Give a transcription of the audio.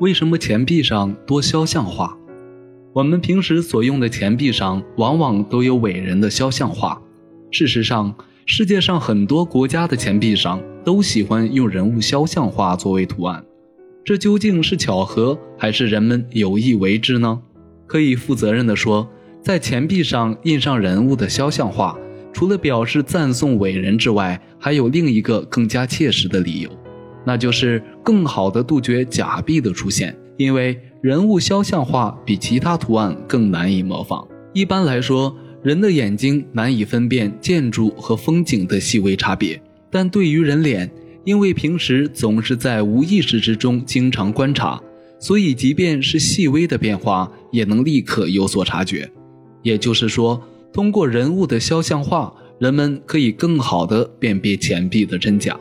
为什么钱币上多肖像画？我们平时所用的钱币上往往都有伟人的肖像画。事实上，世界上很多国家的钱币上都喜欢用人物肖像画作为图案。这究竟是巧合，还是人们有意为之呢？可以负责任地说，在钱币上印上人物的肖像画，除了表示赞颂伟人之外，还有另一个更加切实的理由。那就是更好的杜绝假币的出现，因为人物肖像画比其他图案更难以模仿。一般来说，人的眼睛难以分辨建筑和风景的细微差别，但对于人脸，因为平时总是在无意识之中经常观察，所以即便是细微的变化，也能立刻有所察觉。也就是说，通过人物的肖像画，人们可以更好地辨别钱币的真假。